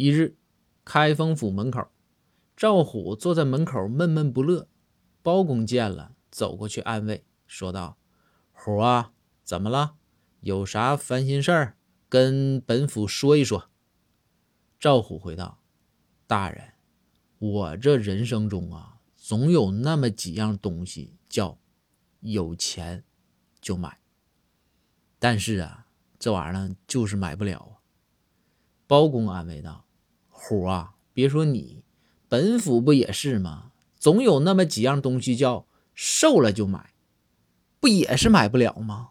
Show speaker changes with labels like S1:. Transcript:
S1: 一日，开封府门口，赵虎坐在门口闷闷不乐。包公见了，走过去安慰，说道：“虎啊，怎么了？有啥烦心事儿，跟本府说一说。”赵虎回道：“大人，我这人生中啊，总有那么几样东西叫有钱就买，但是啊，这玩意儿，就是买不了啊。”包公安慰道：“虎啊，别说你，本府不也是吗？总有那么几样东西叫瘦了就买，不也是买不了吗？”